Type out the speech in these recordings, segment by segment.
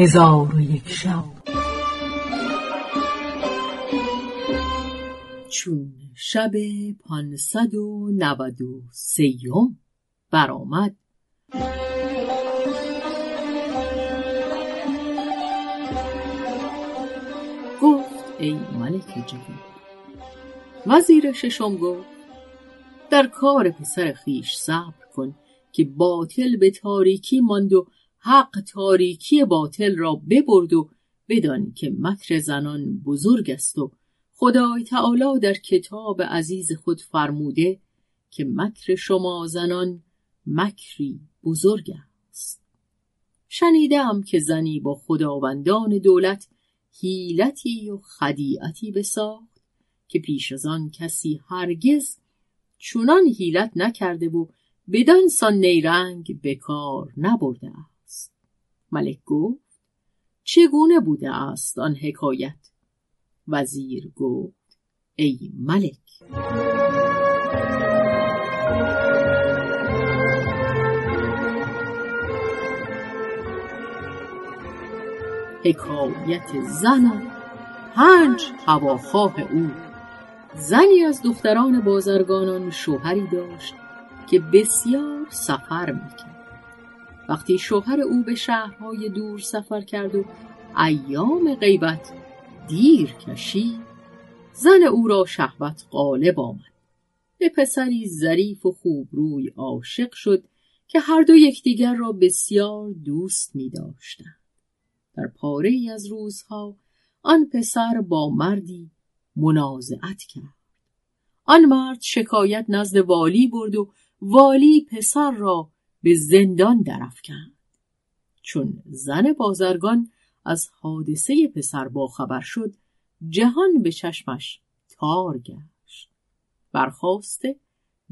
هزار و یک شب. چون شب پانصد و نود و سیم برآمد. گفت ای ملک جوان وزیر ششم گفت در کار پسر خیش صبر کن که باطل به تاریکی ماند و حق تاریکی باطل را ببرد و بدان که مکر زنان بزرگ است و خدای تعالی در کتاب عزیز خود فرموده که مکر شما زنان مکری بزرگ است. شنیدم که زنی با خداوندان دولت حیلتی و خدیعتی بساخت که پیش از آن کسی هرگز چونان حیلت نکرده و بدان سان نیرنگ به کار نبرده ملک گفت چگونه بوده است آن حکایت؟ وزیر گفت ای ملک. حکایت زن پنج هواخواه او. زنی از دختران بازرگانان شوهری داشت که بسیار سفر می‌کرد. وقتی شوهر او به شهرهای دور سفر کرد و ایام غیبت دیر کشید زن او را شهوت غالب آمد به پسری ظریف و خوبروی عاشق شد که هر دو یکدیگر را بسیار دوست می داشتند. در پاره ای از روزها آن پسر با مردی منازعت کرد آن مرد شکایت نزد والی برد و والی پسر را به زندان کرد. چون زن بازرگان از حادثه پسر باخبر شد جهان به چشمش تار گشت برخواسته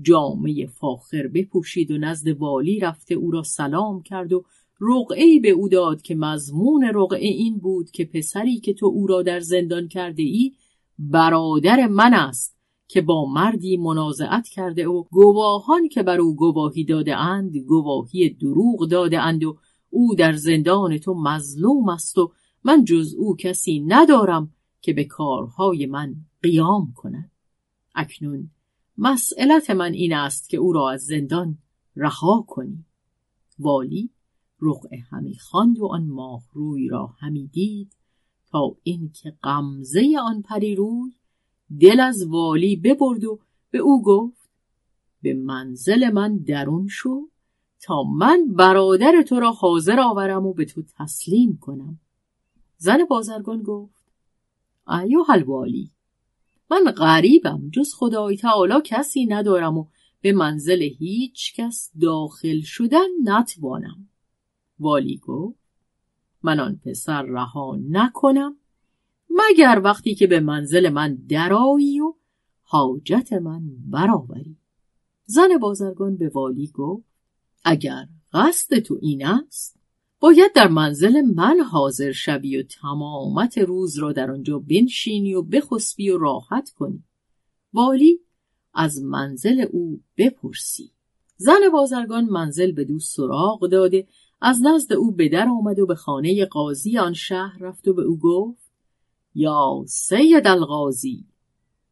جامعه فاخر بپوشید و نزد والی رفته او را سلام کرد و رقعی به او داد که مضمون رقعه این بود که پسری که تو او را در زندان کرده ای برادر من است که با مردی منازعت کرده و گواهان که بر او گواهی داده اند گواهی دروغ داده اند و او در زندان تو مظلوم است و من جز او کسی ندارم که به کارهای من قیام کند. اکنون مسئلت من این است که او را از زندان رها کنی. والی رقعه همی خواند و آن ماه روی را همی دید تا اینکه غمزه آن پری روی دل از والی ببرد و به او گفت به منزل من درون شو تا من برادر تو را حاضر آورم و به تو تسلیم کنم. زن بازرگان گفت ایو الوالی من غریبم جز خدای تعالی کسی ندارم و به منزل هیچ کس داخل شدن نتوانم. والی گفت من آن پسر رها نکنم. مگر وقتی که به منزل من درایی و حاجت من برآوری؟ زن بازرگان به والی گفت اگر قصد تو این است باید در منزل من حاضر شوی و تمامت روز را در آنجا بنشینی و بخسبی و راحت کنی. والی از منزل او بپرسی. زن بازرگان منزل به دوست سراغ داده از نزد او به در آمد و به خانه قاضی آن شهر رفت و به او گفت یا سید القاضی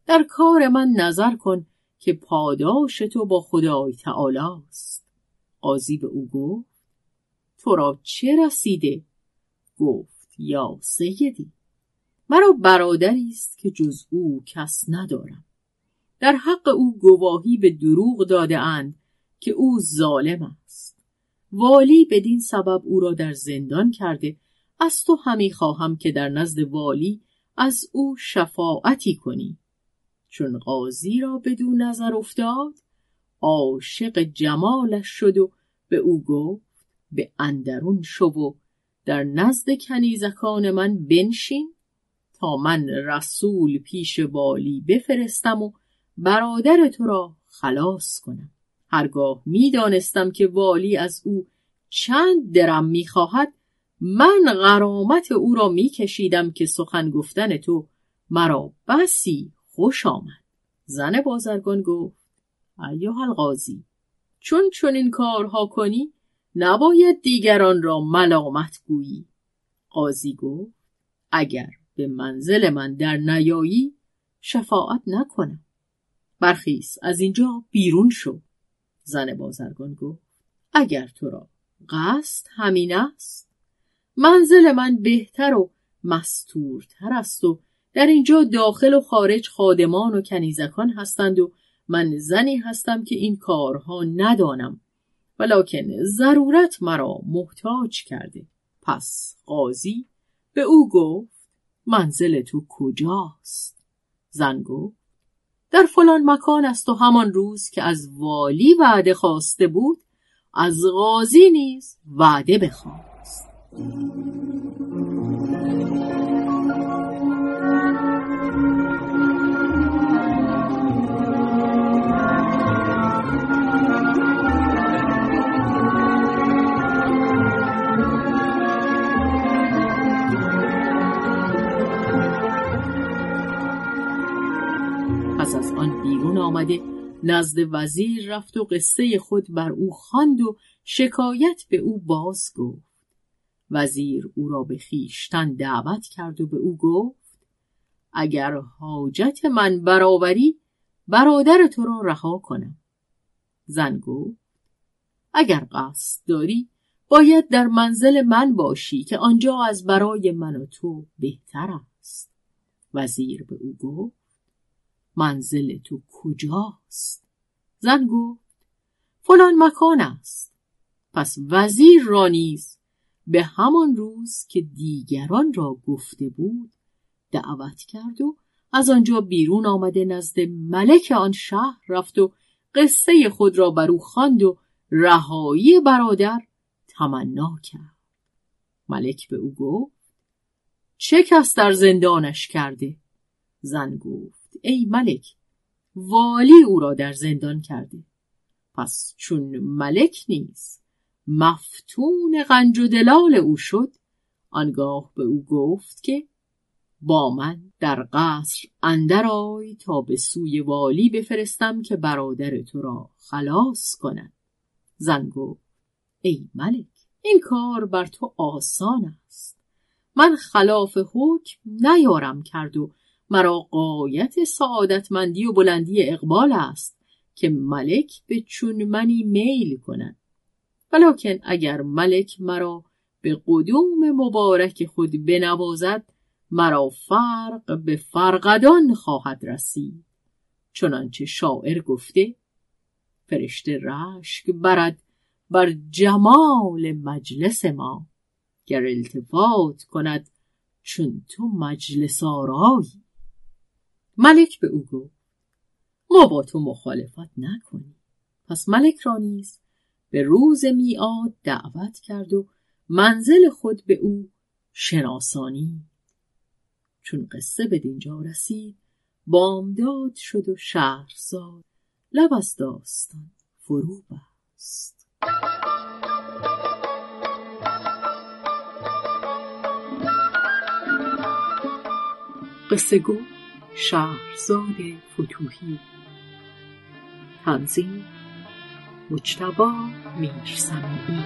در کار من نظر کن که پاداش تو با خدای تعالی است قاضی به او گفت تو را چه رسیده؟ گفت یا سیدی مرا برادری است که جز او کس ندارم. در حق او گواهی به دروغ داده اند که او ظالم است. والی بدین سبب او را در زندان کرده از تو همی خواهم که در نزد والی از او شفاعتی کنی. چون قاضی را بدون نظر افتاد عاشق جمالش شد و به او گفت به اندرون شو و در نزد کنیزکان من بنشین تا من رسول پیش والی بفرستم و برادر تو را خلاص کنم. هرگاه می‌دانستم که والی از او چند درم می‌خواهد من غرامت او را میکشیدم که سخن گفتن تو مرا بسی خوش آمد. زن بازرگان گفت ایها القاضی چون چون این کارها کنی نباید دیگران را ملامت گویی. قاضی گفت اگر به منزل من در نیایی شفاعت نکنم. برخیز از اینجا بیرون شو. زن بازرگان گفت اگر تو را قصد همین است منزل من بهتر و مستورتر است و در اینجا داخل و خارج خادمان و کنیزکان هستند و من زنی هستم که این کارها ندانم. ولکن ضرورت مرا محتاج کرده. پس قاضی به او گفت منزل تو کجاست؟ زن گفت در فلان مکان است و همان روز که از والی وعده خواسته بود از قاضی نیز وعده بخواست پس از آن بیرون آمده نزد وزیر رفت و قصه خود بر او خواند و شکایت به او باز گفت. وزیر او را به خیشتن دعوت کرد و به او گفت اگر حاجت من برآوری برادر تو را رها کنم. زن گفت اگر قصد داری باید در منزل من باشی که آنجا از برای من و تو بهتر است. وزیر به او گفت منزل تو کجاست؟ زن گفت فلان مکان است. پس وزیر را نیز به همان روز که دیگران را گفته بود دعوت کرد و از آنجا بیرون آمده نزد ملک آن شهر رفت و قصه خود را بر او خواند و رهایی برادر تمنا کرد. ملک به او گفت چه کس در زندانش کرده؟ زن گفت ای ملک والی او را در زندان کرده. پس چون ملک نیز مفتون غنج و دلال او شد. آنگاه به او گفت که با من در قصر اندر آی تا به سوی والی بفرستم که برادر تو را خلاص کند زن گفت ای ملک این کار بر تو آسان است. من خلاف حکم نیارم کرد و مرا قایت سعادتمندی و بلندی اقبال است که ملک به چون منی میل کند. ولیکن اگر ملک مرا به قدوم مبارک خود بنوازد مرا فرق به فرقدان خواهد رسید. چنانچه شاعر گفته فرشته رشک برد بر جمال مجلس ما. گر التفات کند چون تو مجلس آرایی. ملک به او گفت ما با تو مخالفت نکنیم. پس ملک را نیز به روز میعاد دعوت کرد و منزل خود به او شناسانی. چون قصه به دینجا رسید بامداد شد و شهرزاد لب از داستان فرو بست. قصه گو شهرزاد فتوهی تنظیم مجتبا میرسمی